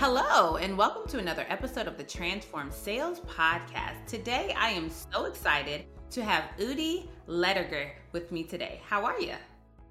Hello, and welcome to another episode of the Transform Sales Podcast. Today, I am so excited to have Udi Ledergor with me today. How are you?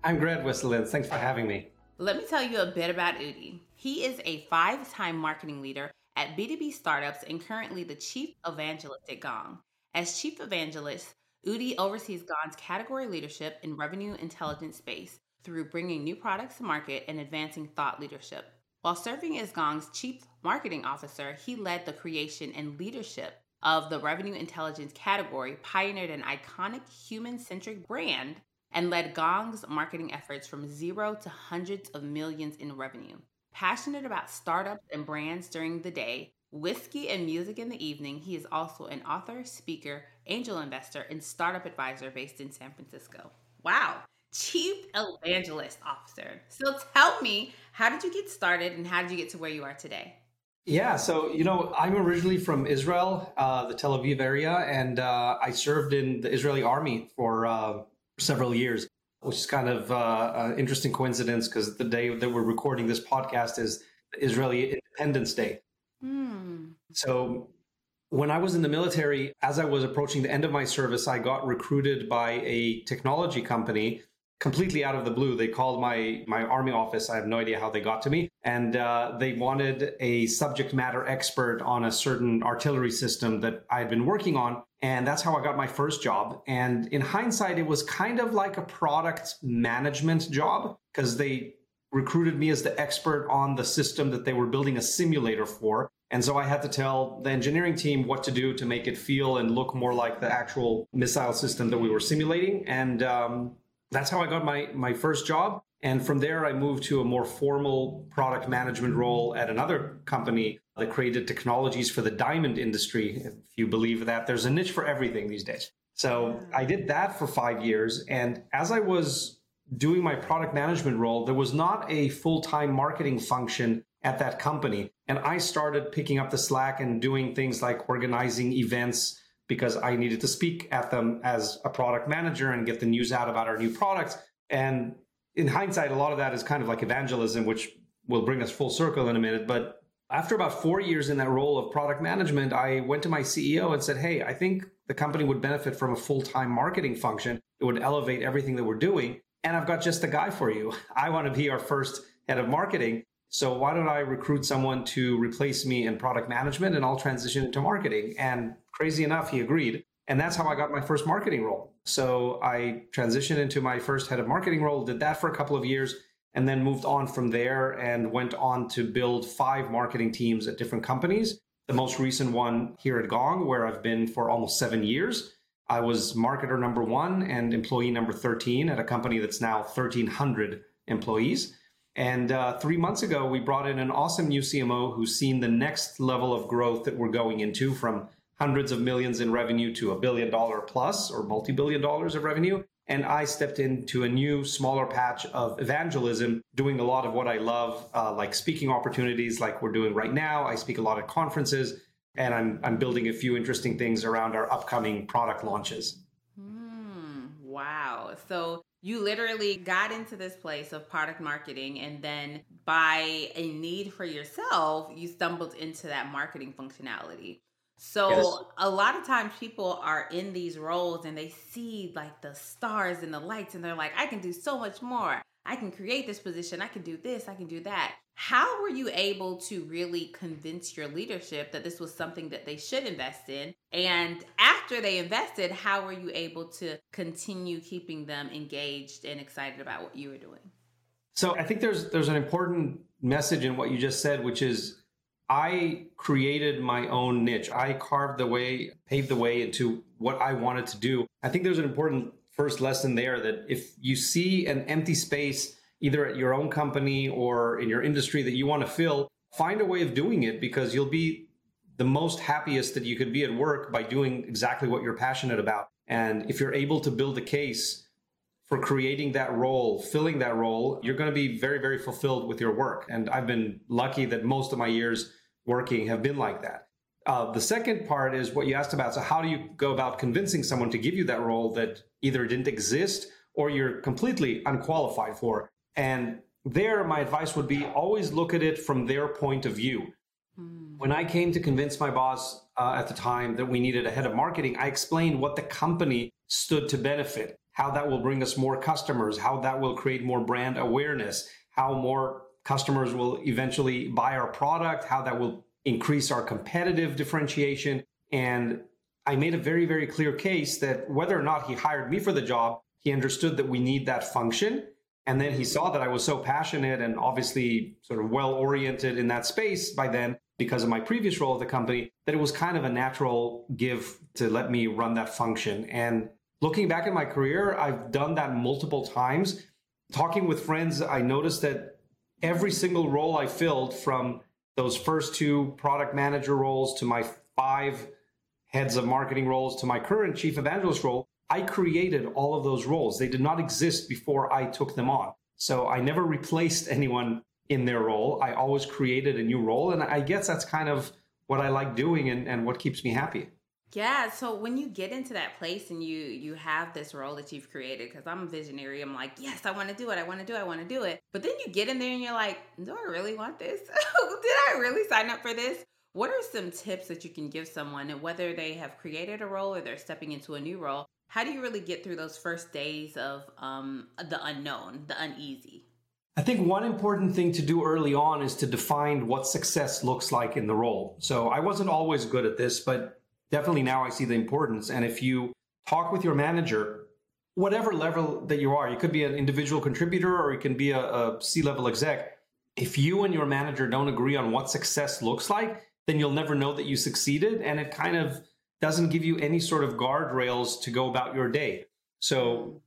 I'm great, Wesleyne. Thanks for having me. Let me tell you a bit about Udi. He is a five time marketing leader at B2B startups and currently the chief evangelist at Gong. As chief evangelist, Udi oversees Gong's category leadership in revenue intelligence space through bringing new products to market and advancing thought leadership. While serving as Gong's chief marketing officer, he led the creation and leadership of the revenue intelligence category, pioneered an iconic human centric brand, and led Gong's marketing efforts from zero to hundreds of millions in revenue. Passionate about startups and brands during the day, whiskey and music in the evening, he is also an author, speaker, angel investor, and startup advisor based in San Francisco. Wow. Chief Evangelist Officer. So tell me, how did you get started and how did you get to where you are today? Yeah, so you know, I'm originally from Israel, uh, the Tel Aviv area, and uh, I served in the Israeli army for uh, several years, which is kind of uh, an interesting coincidence because the day that we're recording this podcast is Israeli Independence Day. Hmm. So when I was in the military, as I was approaching the end of my service, I got recruited by a technology company completely out of the blue. They called my my army office. I have no idea how they got to me. And uh, they wanted a subject matter expert on a certain artillery system that i had been working on. And that's how i got my first job. And in hindsight it was kind of like a product management job because they recruited me as the expert on the system that they were building a simulator for. And so I had to tell the engineering team what to do to make it feel and look more like the actual missile system that we were simulating. And um, that's how I got my my first job. And from there, I moved to a more formal product management role at another company that created technologies for the diamond industry. If you believe that, there's a niche for everything these days. So I did that for five years. And as I was doing my product management role, there was not a full time marketing function at that company. And I started picking up the slack and doing things like organizing events because I needed to speak at them as a product manager and get the news out about our new products. And in hindsight, a lot of that is kind of like evangelism, which will bring us full circle in a minute. But after about four years in that role of product management, I went to my CEO and said, Hey, I think the company would benefit from a full time marketing function. It would elevate everything that we're doing. And I've got just the guy for you. I want to be our first head of marketing. So why don't I recruit someone to replace me in product management and I'll transition into marketing? And crazy enough, he agreed. And that's how I got my first marketing role. So I transitioned into my first head of marketing role, did that for a couple of years, and then moved on from there and went on to build five marketing teams at different companies. The most recent one here at Gong, where I've been for almost seven years. I was marketer number one and employee number 13 at a company that's now 1,300 employees. And uh, three months ago, we brought in an awesome new CMO who's seen the next level of growth that we're going into from hundreds of millions in revenue to a billion dollar plus or multi billion dollars of revenue. And I stepped into a new, smaller patch of evangelism, doing a lot of what I love, uh, like speaking opportunities, like we're doing right now. I speak a lot at conferences, and I'm, I'm building a few interesting things around our upcoming product launches. Mm, wow. So you literally got into this place of product marketing and then by a need for yourself you stumbled into that marketing functionality so yes. a lot of times people are in these roles and they see like the stars and the lights and they're like i can do so much more i can create this position i can do this i can do that how were you able to really convince your leadership that this was something that they should invest in? And after they invested, how were you able to continue keeping them engaged and excited about what you were doing? So I think there's there's an important message in what you just said, which is I created my own niche. I carved the way, paved the way into what I wanted to do. I think there's an important first lesson there that if you see an empty space either at your own company or in your industry that you want to fill, find a way of doing it because you'll be the most happiest that you could be at work by doing exactly what you're passionate about. And if you're able to build a case for creating that role, filling that role, you're going to be very, very fulfilled with your work. And I've been lucky that most of my years working have been like that. Uh, the second part is what you asked about. So, how do you go about convincing someone to give you that role that either didn't exist or you're completely unqualified for? And there, my advice would be always look at it from their point of view. Mm. When I came to convince my boss uh, at the time that we needed a head of marketing, I explained what the company stood to benefit, how that will bring us more customers, how that will create more brand awareness, how more customers will eventually buy our product, how that will increase our competitive differentiation. And I made a very, very clear case that whether or not he hired me for the job, he understood that we need that function. And then he saw that I was so passionate and obviously sort of well oriented in that space by then because of my previous role at the company that it was kind of a natural give to let me run that function. And looking back at my career, I've done that multiple times. Talking with friends, I noticed that every single role I filled from those first two product manager roles to my five heads of marketing roles to my current chief evangelist role, I created all of those roles. They did not exist before I took them on. So I never replaced anyone in their role. I always created a new role. And I guess that's kind of what I like doing and, and what keeps me happy. Yeah, so when you get into that place and you you have this role that you've created cuz I'm a visionary, I'm like, "Yes, I want to do it. I want to do it. I want to do it." But then you get in there and you're like, "Do I really want this? Did I really sign up for this?" What are some tips that you can give someone whether they have created a role or they're stepping into a new role? How do you really get through those first days of um, the unknown, the uneasy? I think one important thing to do early on is to define what success looks like in the role. So I wasn't always good at this, but definitely now I see the importance. And if you talk with your manager, whatever level that you are, you could be an individual contributor or you can be a, a C level exec. If you and your manager don't agree on what success looks like, then you'll never know that you succeeded. And it kind of doesn't give you any sort of guardrails to go about your day. So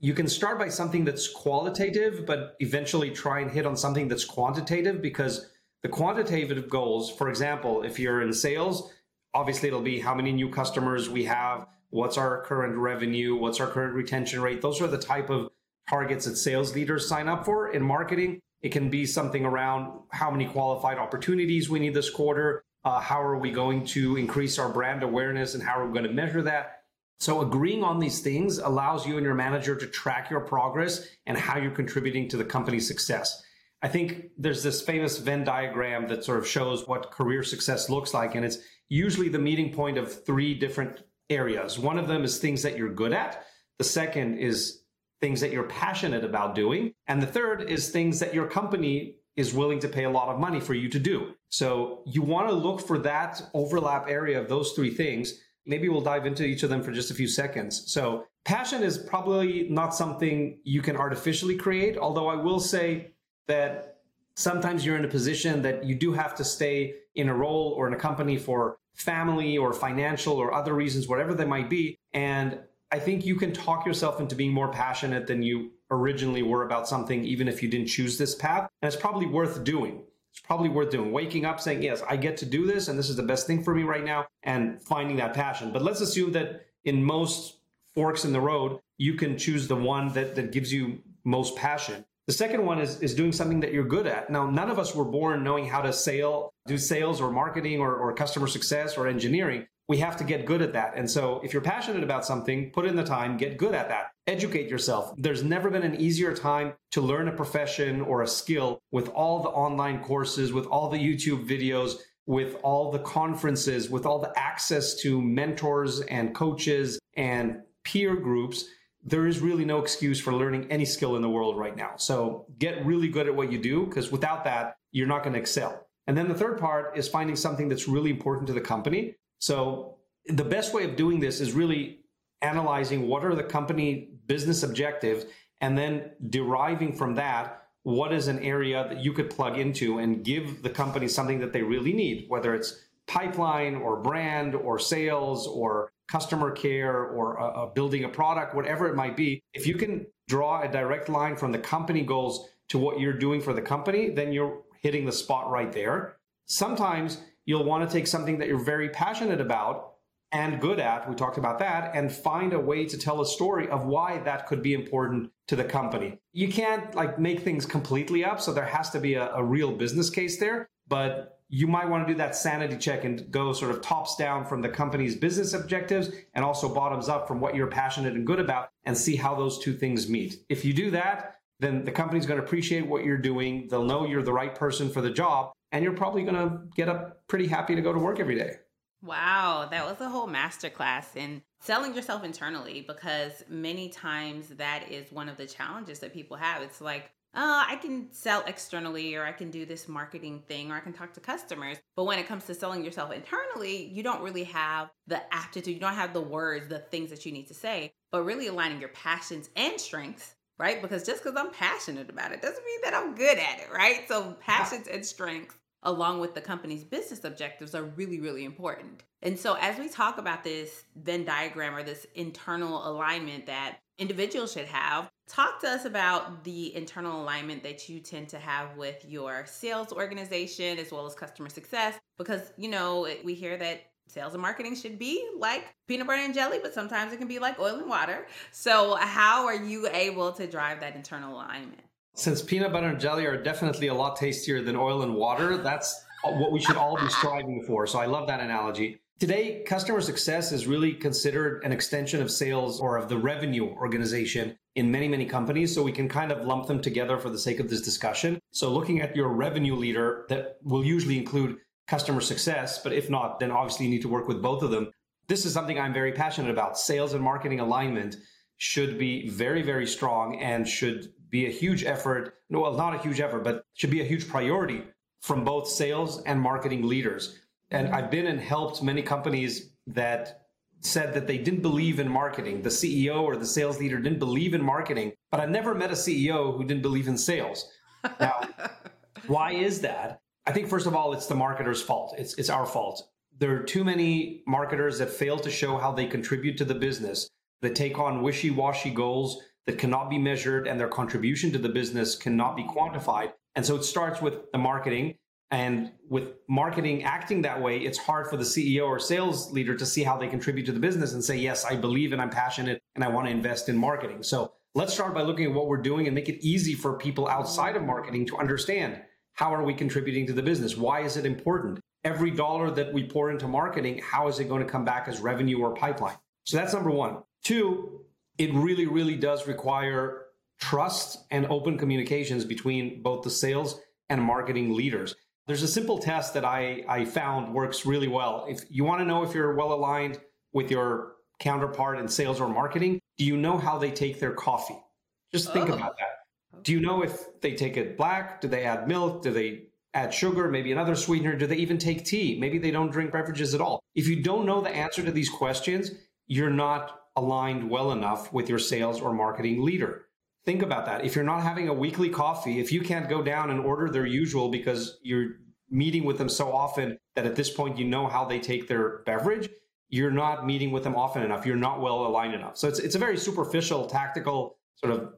you can start by something that's qualitative, but eventually try and hit on something that's quantitative because the quantitative goals, for example, if you're in sales, obviously it'll be how many new customers we have, what's our current revenue, what's our current retention rate. Those are the type of targets that sales leaders sign up for. In marketing, it can be something around how many qualified opportunities we need this quarter, uh, how are we going to increase our brand awareness, and how are we going to measure that. So, agreeing on these things allows you and your manager to track your progress and how you're contributing to the company's success. I think there's this famous Venn diagram that sort of shows what career success looks like, and it's usually the meeting point of three different areas. One of them is things that you're good at. The second is things that you're passionate about doing. And the third is things that your company is willing to pay a lot of money for you to do. So you want to look for that overlap area of those three things. Maybe we'll dive into each of them for just a few seconds. So passion is probably not something you can artificially create, although I will say that sometimes you're in a position that you do have to stay in a role or in a company for family or financial or other reasons, whatever they might be. And I think you can talk yourself into being more passionate than you originally were about something, even if you didn't choose this path. And it's probably worth doing. It's probably worth doing. Waking up saying, yes, I get to do this, and this is the best thing for me right now, and finding that passion. But let's assume that in most forks in the road, you can choose the one that, that gives you most passion. The second one is, is doing something that you're good at. Now, none of us were born knowing how to sell, do sales or marketing or, or customer success or engineering. We have to get good at that. And so if you're passionate about something, put in the time, get good at that. Educate yourself. There's never been an easier time to learn a profession or a skill with all the online courses, with all the YouTube videos, with all the conferences, with all the access to mentors and coaches and peer groups there is really no excuse for learning any skill in the world right now. So get really good at what you do because without that, you're not going to excel. And then the third part is finding something that's really important to the company. So the best way of doing this is really analyzing what are the company business objectives and then deriving from that what is an area that you could plug into and give the company something that they really need, whether it's pipeline or brand or sales or customer care or uh, uh, building a product, whatever it might be, if you can draw a direct line from the company goals to what you're doing for the company, then you're hitting the spot right there. Sometimes you'll want to take something that you're very passionate about and good at, we talked about that, and find a way to tell a story of why that could be important to the company. You can't like make things completely up, so there has to be a, a real business case there, but you might want to do that sanity check and go sort of tops down from the company's business objectives and also bottoms up from what you're passionate and good about and see how those two things meet. If you do that, then the company's going to appreciate what you're doing. They'll know you're the right person for the job. and you're probably going to get up pretty happy to go to work every day. Wow, that was a whole masterclass in selling yourself internally because many times that is one of the challenges that people have. It's like, oh, I can sell externally or I can do this marketing thing or I can talk to customers. But when it comes to selling yourself internally, you don't really have the aptitude, you don't have the words, the things that you need to say, but really aligning your passions and strengths. Right? Because just because I'm passionate about it doesn't mean that I'm good at it, right? So, passions and strengths along with the company's business objectives are really, really important. And so, as we talk about this Venn diagram or this internal alignment that individuals should have, talk to us about the internal alignment that you tend to have with your sales organization as well as customer success. Because, you know, we hear that sales and marketing should be like peanut butter and jelly, but sometimes it can be like oil and water. So, how are you able to drive that internal alignment? Since peanut butter and jelly are definitely a lot tastier than oil and water, that's what we should all be striving for. So I love that analogy. Today, customer success is really considered an extension of sales or of the revenue organization in many, many companies. So we can kind of lump them together for the sake of this discussion. So looking at your revenue leader, that will usually include customer success, but if not, then obviously you need to work with both of them. This is something I'm very passionate about. Sales and marketing alignment should be very, very strong and should be a huge effort. Well, not a huge effort, but should be a huge priority from both sales and marketing leaders. And I've been and helped many companies that said that they didn't believe in marketing. The CEO or the sales leader didn't believe in marketing, but I never met a CEO who didn't believe in sales. Now, why is that? I think first of all, it's the marketer's fault. It's it's our fault. There are too many marketers that fail to show how they contribute to the business, that take on wishy-washy goals that cannot be measured and their contribution to the business cannot be quantified. And so it starts with the marketing. And with marketing acting that way, it's hard for the CEO or sales leader to see how they contribute to the business and say, yes, I believe and I'm passionate and I want to invest in marketing. So let's start by looking at what we're doing and make it easy for people outside of marketing to understand how are we contributing to the business? Why is it important? Every dollar that we pour into marketing, how is it going to come back as revenue or pipeline? So that's number one. Two, it really, really does require trust and open communications between both the sales and marketing leaders. There's a simple test that I, I found works really well. If you want to know if you're well aligned with your counterpart in sales or marketing, do you know how they take their coffee? Just think oh. about that. Oh. Do you know if they take it black? Do they add milk? Do they add sugar? Maybe another sweetener? Do they even take tea? Maybe they don't drink beverages at all. If you don't know the answer to these questions, you're not aligned well enough with your sales or marketing leader. Think about that. If you're not having a weekly coffee, if you can't go down and order their usual because you're meeting with them so often that at this point you know how they take their beverage, you're not meeting with them often enough. You're not well aligned enough. So it's, it's a very superficial, tactical sort of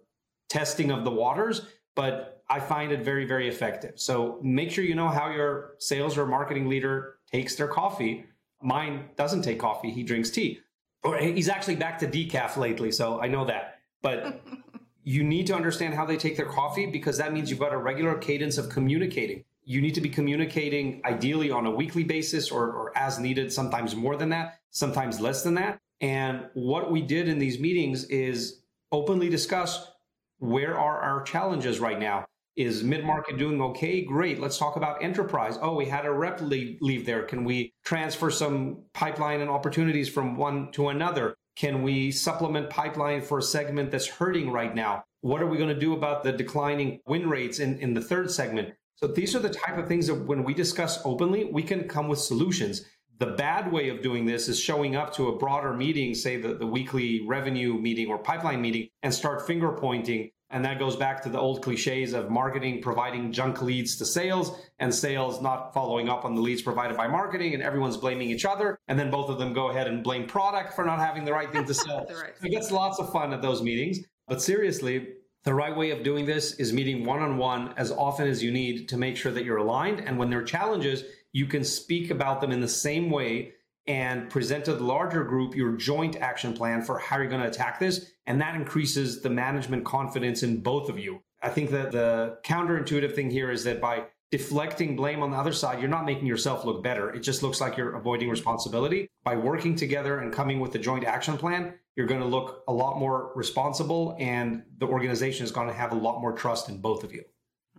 testing of the waters, but I find it very, very effective. So make sure you know how your sales or marketing leader takes their coffee. Mine doesn't take coffee, he drinks tea or he's actually back to decaf lately, so I know that. But you need to understand how they take their coffee because that means you've got a regular cadence of communicating. You need to be communicating ideally on a weekly basis or, or as needed, sometimes more than that, sometimes less than that. And what we did in these meetings is openly discuss where are our challenges right now is mid market doing okay? Great. Let's talk about enterprise. Oh, we had a rep leave, leave there. Can we transfer some pipeline and opportunities from one to another? Can we supplement pipeline for a segment that's hurting right now? What are we going to do about the declining win rates in, in the third segment? So these are the type of things that when we discuss openly, we can come with solutions. The bad way of doing this is showing up to a broader meeting, say the, the weekly revenue meeting or pipeline meeting, and start finger pointing and that goes back to the old cliches of marketing providing junk leads to sales and sales not following up on the leads provided by marketing and everyone's blaming each other. And then both of them go ahead and blame product for not having the right thing to sell. right. It gets lots of fun at those meetings. But seriously, the right way of doing this is meeting one on one as often as you need to make sure that you're aligned. And when there are challenges, you can speak about them in the same way and present to the larger group your joint action plan for how you're going to attack this. And that increases the management confidence in both of you. I think that the counterintuitive thing here is that by deflecting blame on the other side, you're not making yourself look better. It just looks like you're avoiding responsibility. By working together and coming with a joint action plan, you're going to look a lot more responsible and the organization is going to have a lot more trust in both of you.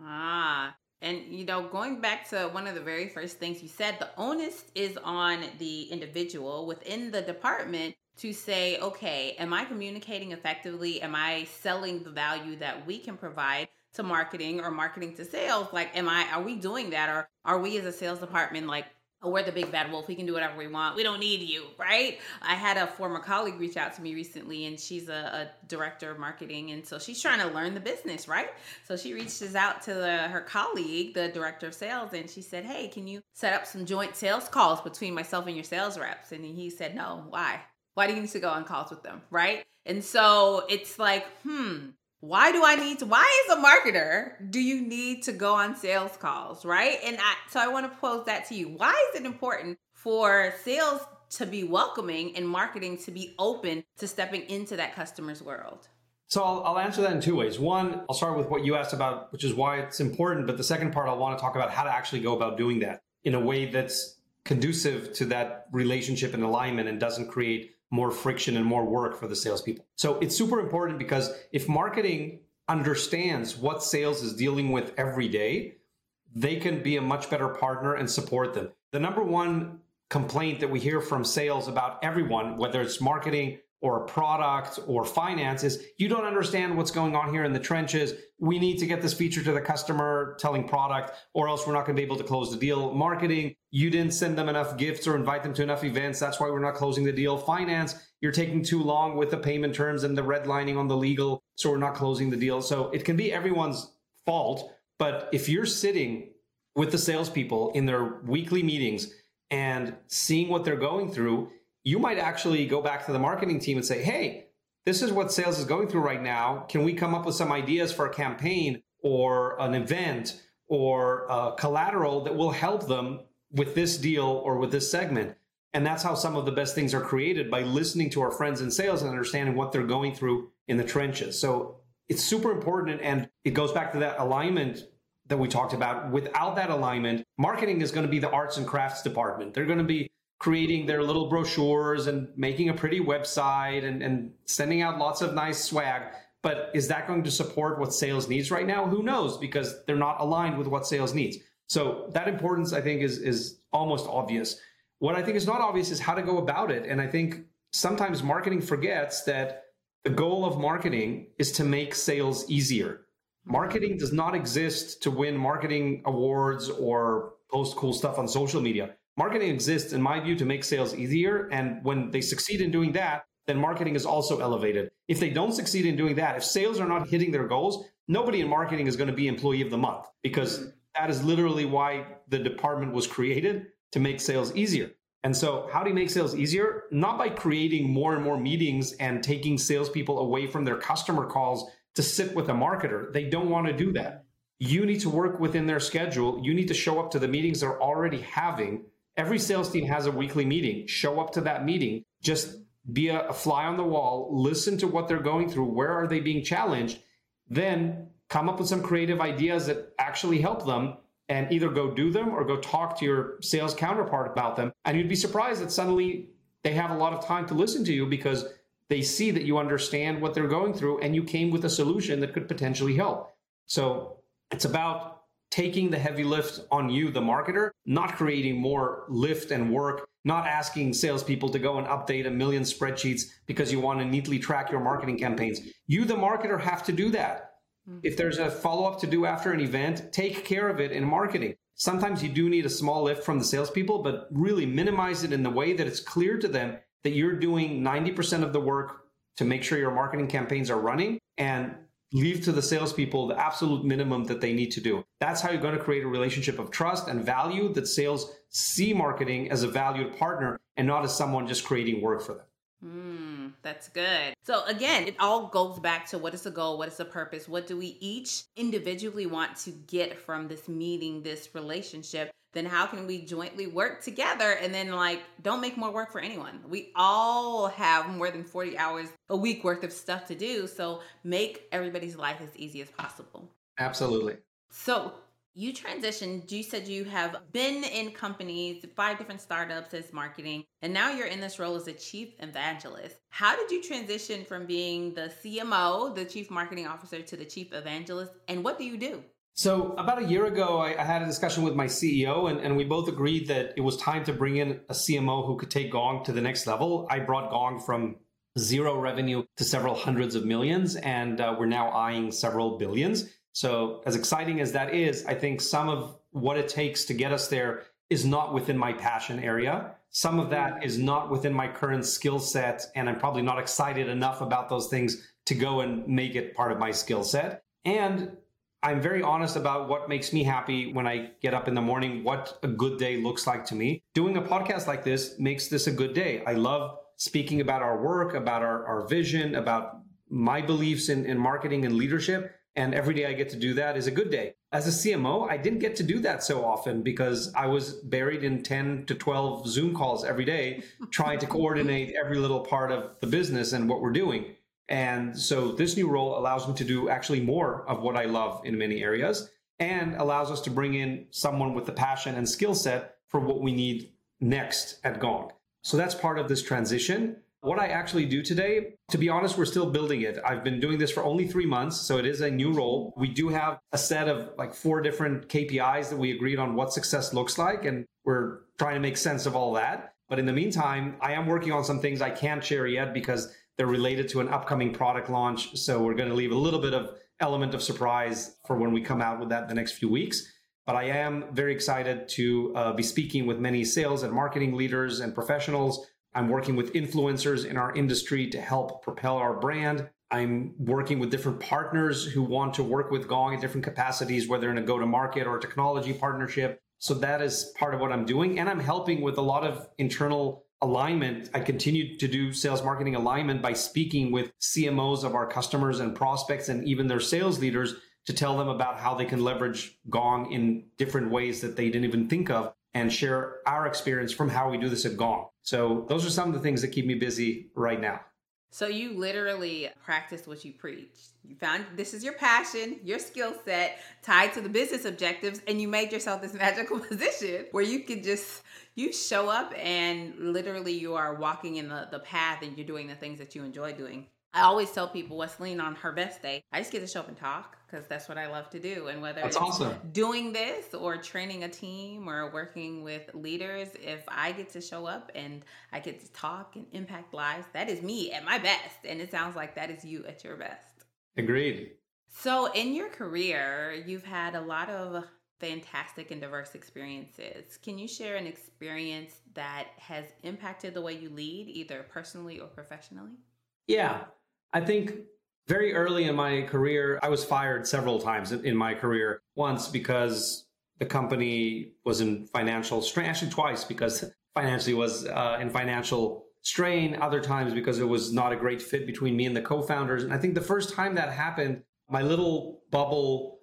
Ah, And, you know, going back to one of the very first things you said, the onus is on the individual within the department to say, okay, am I communicating effectively? Am I selling the value that we can provide to marketing or marketing to sales? Like, am I, are we doing that? Or are we as a sales department like, we're the big bad wolf. We can do whatever we want. We don't need you, right? I had a former colleague reach out to me recently, and she's a, a director of marketing, and so she's trying to learn the business, right? So she reaches out to the, her colleague, the director of sales, and she said, "Hey, can you set up some joint sales calls between myself and your sales reps?" And he said, "No. Why? Why do you need to go on calls with them, right?" And so it's like, hmm, why do I need to? Why, as a marketer, do you need to go on sales calls, right? And I, so I want to pose that to you. Why is it important for sales to be welcoming and marketing to be open to stepping into that customer's world? So I'll, I'll, answer that in two ways. One, I'll start with what you asked about, which is why it's important. But the second part, I'll want to talk about how to actually go about doing that in a way that's conducive to that relationship and alignment and doesn't create more friction and more work for the salespeople. So it's super important because if marketing understands what sales is dealing with every day, they can be a much better partner and support them. The number one complaint that we hear from sales about everyone, whether it's marketing or product or finance is you don't understand what's going on here in the trenches. We need to get this feature to the customer telling product or else we're not going to be able to close the deal. Marketing, you didn't send them enough gifts or invite them to enough events. That's why we're not closing the deal. Finance, you're taking too long with the payment terms and the redlining on the legal. So we're not closing the deal. So it can be everyone's fault. But if you're sitting with the salespeople in their weekly meetings and seeing what they're going through, you might actually go back to the marketing team and say, hey, this is what sales is going through right now. Can we come up with some ideas for a campaign or an event or a collateral that will help them with this deal or with this segment? And that's how some of the best things are created by listening to our friends in sales and understanding what they're going through in the trenches. So it's super important. And it goes back to that alignment that we talked about. Without that alignment, marketing is going to be the arts and crafts department. They're going to be creating their little brochures and making a pretty website and, and sending out lots of nice swag. But is that going to support what sales needs right now? Who knows? Because they're not aligned with what sales needs. So that importance, I think, is is almost obvious. What I think is not obvious is how to go about it. And I think sometimes marketing forgets that the goal of marketing is to make sales easier. Marketing does not exist to win marketing awards or post cool stuff on social media. Marketing exists, in my view, to make sales easier. And when they succeed in doing that, then marketing is also elevated. If they don't succeed in doing that, if sales are not hitting their goals, nobody in marketing is going to be employee of the month because that is literally why the department was created to make sales easier. And so, how do you make sales easier? Not by creating more and more meetings and taking salespeople away from their customer calls to sit with a marketer. They don't want to do that. You need to work within their schedule. You need to show up to the meetings they're already having Every sales team has a weekly meeting. Show up to that meeting. Just be a, a fly on the wall. Listen to what they're going through. Where are they being challenged? Then come up with some creative ideas that actually help them and either go do them or go talk to your sales counterpart about them. And you'd be surprised that suddenly they have a lot of time to listen to you because they see that you understand what they're going through and you came with a solution that could potentially help. So it's about taking the heavy lift on you, the marketer, not creating more lift and work, not asking salespeople to go and update a million spreadsheets because you want to neatly track your marketing campaigns. You, the marketer, have to do that. Mm-hmm. If there's a follow up to do after an event, take care of it in marketing. Sometimes you do need a small lift from the salespeople, but really minimize it in the way that it's clear to them that you're doing 90% of the work to make sure your marketing campaigns are running and leave to the salespeople the absolute minimum that they need to do. That's how you're going to create a relationship of trust and value that sales see marketing as a valued partner and not as someone just creating work for them. Mm, that's good. So again, it all goes back to what is the goal, what is the purpose, what do we each individually want to get from this meeting, this relationship, then how can we jointly work together? And then like don't make more work for anyone. We all have more than 40 hours a week worth of stuff to do so make everybody's life as easy as possible. Absolutely. So you transitioned. You said you have been in companies five different startups as marketing and now you're in this role as a chief evangelist. How did you transition from being the cmo the chief marketing officer to the chief evangelist and what do you do So, about a year ago, I, I, had a discussion with my CEO, and, and we both agreed that it was time to bring in a CMO who could take Gong to the next level. I brought Gong from zero revenue to several hundreds of millions, and uh, we're now eyeing several billions. So, as exciting as that is, I think some of what it takes to get us there is not within my passion area. Some of that is not within my current skill set, and I'm probably not excited enough about those things to go and make it part of my skill set. And I'm very honest about what makes me happy when I get up in the morning, what a good day looks like to me. Doing a podcast like this makes this a good day. I love speaking about our work, about our, our vision, about my beliefs in, in marketing and leadership. And every day I get to do that is a good day. As a CMO, I didn't get to do that so often because I was buried in 10 to 12 Zoom calls every day, trying to coordinate every little part of the business and what we're doing. And so this new role allows me to do actually more of what I love in many areas and allows us to bring in someone with the passion and skill set for what we need next at Gong. So that's part of this transition. What I actually do today, to be honest, we're still building it. I've been doing this for only three months, so it is a new role. We do have a set of like four different KPIs that we agreed on what success looks like, and we're trying to make sense of all that. But in the meantime, I am working on some things I can't share yet because they're related to an upcoming product launch. So we're going to leave a little bit of element of surprise for when we come out with that the next few weeks. But I am very excited to uh, be speaking with many sales and marketing leaders and professionals. I'm working with influencers in our industry to help propel our brand. I'm working with different partners who want to work with Gong in different capacities, whether in a go to market or technology partnership. So that is part of what I'm doing. And I'm helping with a lot of internal alignment. I continue to do sales marketing alignment by speaking with CMOs of our customers and prospects and even their sales leaders to tell them about how they can leverage Gong in different ways that they didn't even think of and share our experience from how we do this at Gong. So those are some of the things that keep me busy right now. So you literally practice what you preach. You found this is your passion, your skill set tied to the business objectives, and you made yourself this magical position where you can just you show up and literally you are walking in the, the path and you're doing the things that you enjoy doing. I always tell people Wesleyne on her best day. I just get to show up and talk because that's what I love to do. And whether that's it's awesome. doing this or training a team or working with leaders, if I get to show up and I get to talk and impact lives, that is me at my best. And it sounds like that is you at your best. Agreed. So, in your career, you've had a lot of fantastic and diverse experiences. Can you share an experience that has impacted the way you lead, either personally or professionally? Yeah, I think very early in my career, I was fired several times in my career. Once because the company was in financial strain, actually twice because financially was uh, in financial strain. Other times because it was not a great fit between me and the co-founders. And I think the first time that happened, my little bubble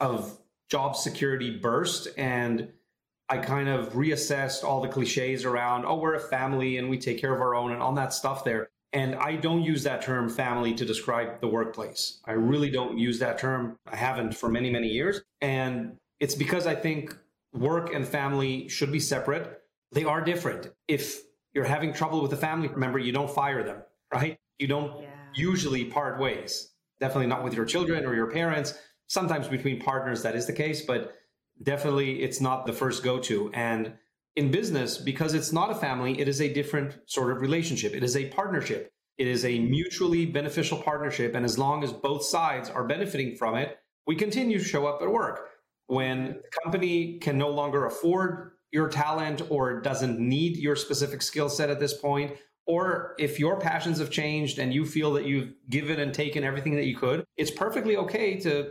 of job security burst and I kind of reassessed all the cliches around, oh, we're a family and we take care of our own and all that stuff there. And I don't use that term family to describe the workplace. I really don't use that term. I haven't for many, many years. And it's because I think work and family should be separate. They are different. If you're having trouble with the family, remember, you don't fire them, right? You don't yeah. usually part ways. Definitely not with your children or your parents sometimes between partners that is the case, but definitely it's not the first go to. And in business, because it's not a family, it is a different sort of relationship. It is a partnership. It is a mutually beneficial partnership. And as long as both sides are benefiting from it, we continue to show up at work. When the company can no longer afford your talent or doesn't need your specific skill set at this point, or if your passions have changed and you feel that you've given and taken everything that you could, it's perfectly okay to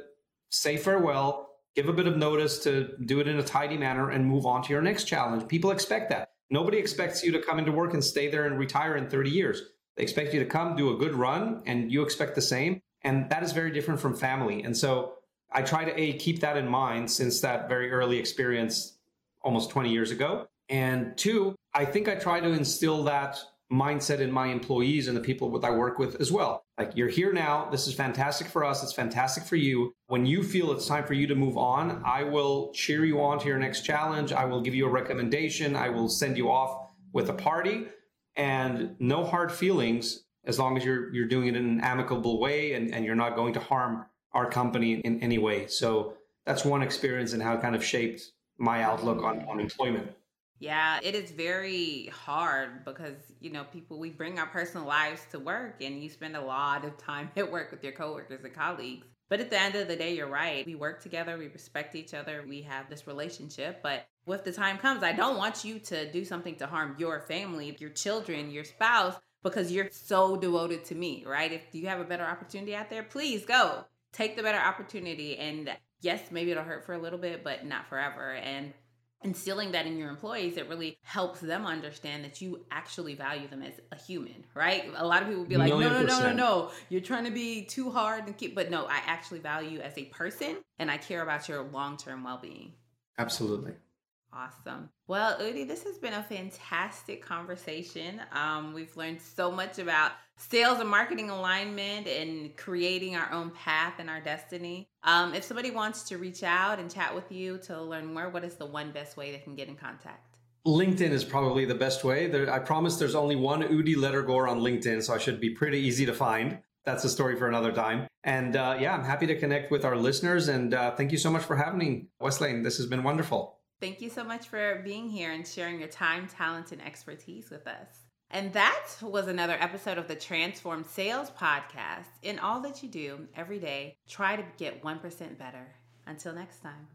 say farewell, give a bit of notice to do it in a tidy manner, and move on to your next challenge. People expect that. Nobody expects you to come into work and stay there and retire in 30 years. They expect you to come do a good run, and you expect the same. And that is very different from family. And so I try to a keep that in mind since that very early experience almost 20 years ago. And two, I think I try to instill that mindset in my employees and the people that I work with as well. Like, you're here now. This is fantastic for us. It's fantastic for you. When you feel it's time for you to move on, I will cheer you on to your next challenge. I will give you a recommendation. I will send you off with a party and no hard feelings as long as you're you're doing it in an amicable way and, and you're not going to harm our company in any way. So that's one experience and how it kind of shaped my outlook on, on employment. Yeah, it is very hard because, you know, people, we bring our personal lives to work and you spend a lot of time at work with your coworkers and colleagues. But at the end of the day, you're right. We work together, we respect each other, we have this relationship. But with the time comes, I don't want you to do something to harm your family, your children, your spouse, because you're so devoted to me, right? If you have a better opportunity out there, please go. Take the better opportunity. And yes, maybe it'll hurt for a little bit, but not forever. And instilling that in your employees, it really helps them understand that you actually value them as a human, right? A lot of people would be like, no, no, no, no, no, you're trying to be too hard and keep, but no, I actually value you as a person and I care about your long term well being. Absolutely. Awesome. Well, Udi, this has been a fantastic conversation. Um, we've learned so much about sales and marketing alignment and creating our own path and our destiny. Um, if somebody wants to reach out and chat with you to learn more, what is the one best way they can get in contact? LinkedIn is probably the best way. There, I promise there's only one Udi Ledergor on LinkedIn, so I should be pretty easy to find. That's a story for another time. And uh, yeah, I'm happy to connect with our listeners. And uh, thank you so much for having me, Wesleyne. This has been wonderful. Thank you so much for being here and sharing your time, talent, and expertise with us. And that was another episode of the Transform Sales Podcast. In all that you do every day, try to get 1% better. Until next time.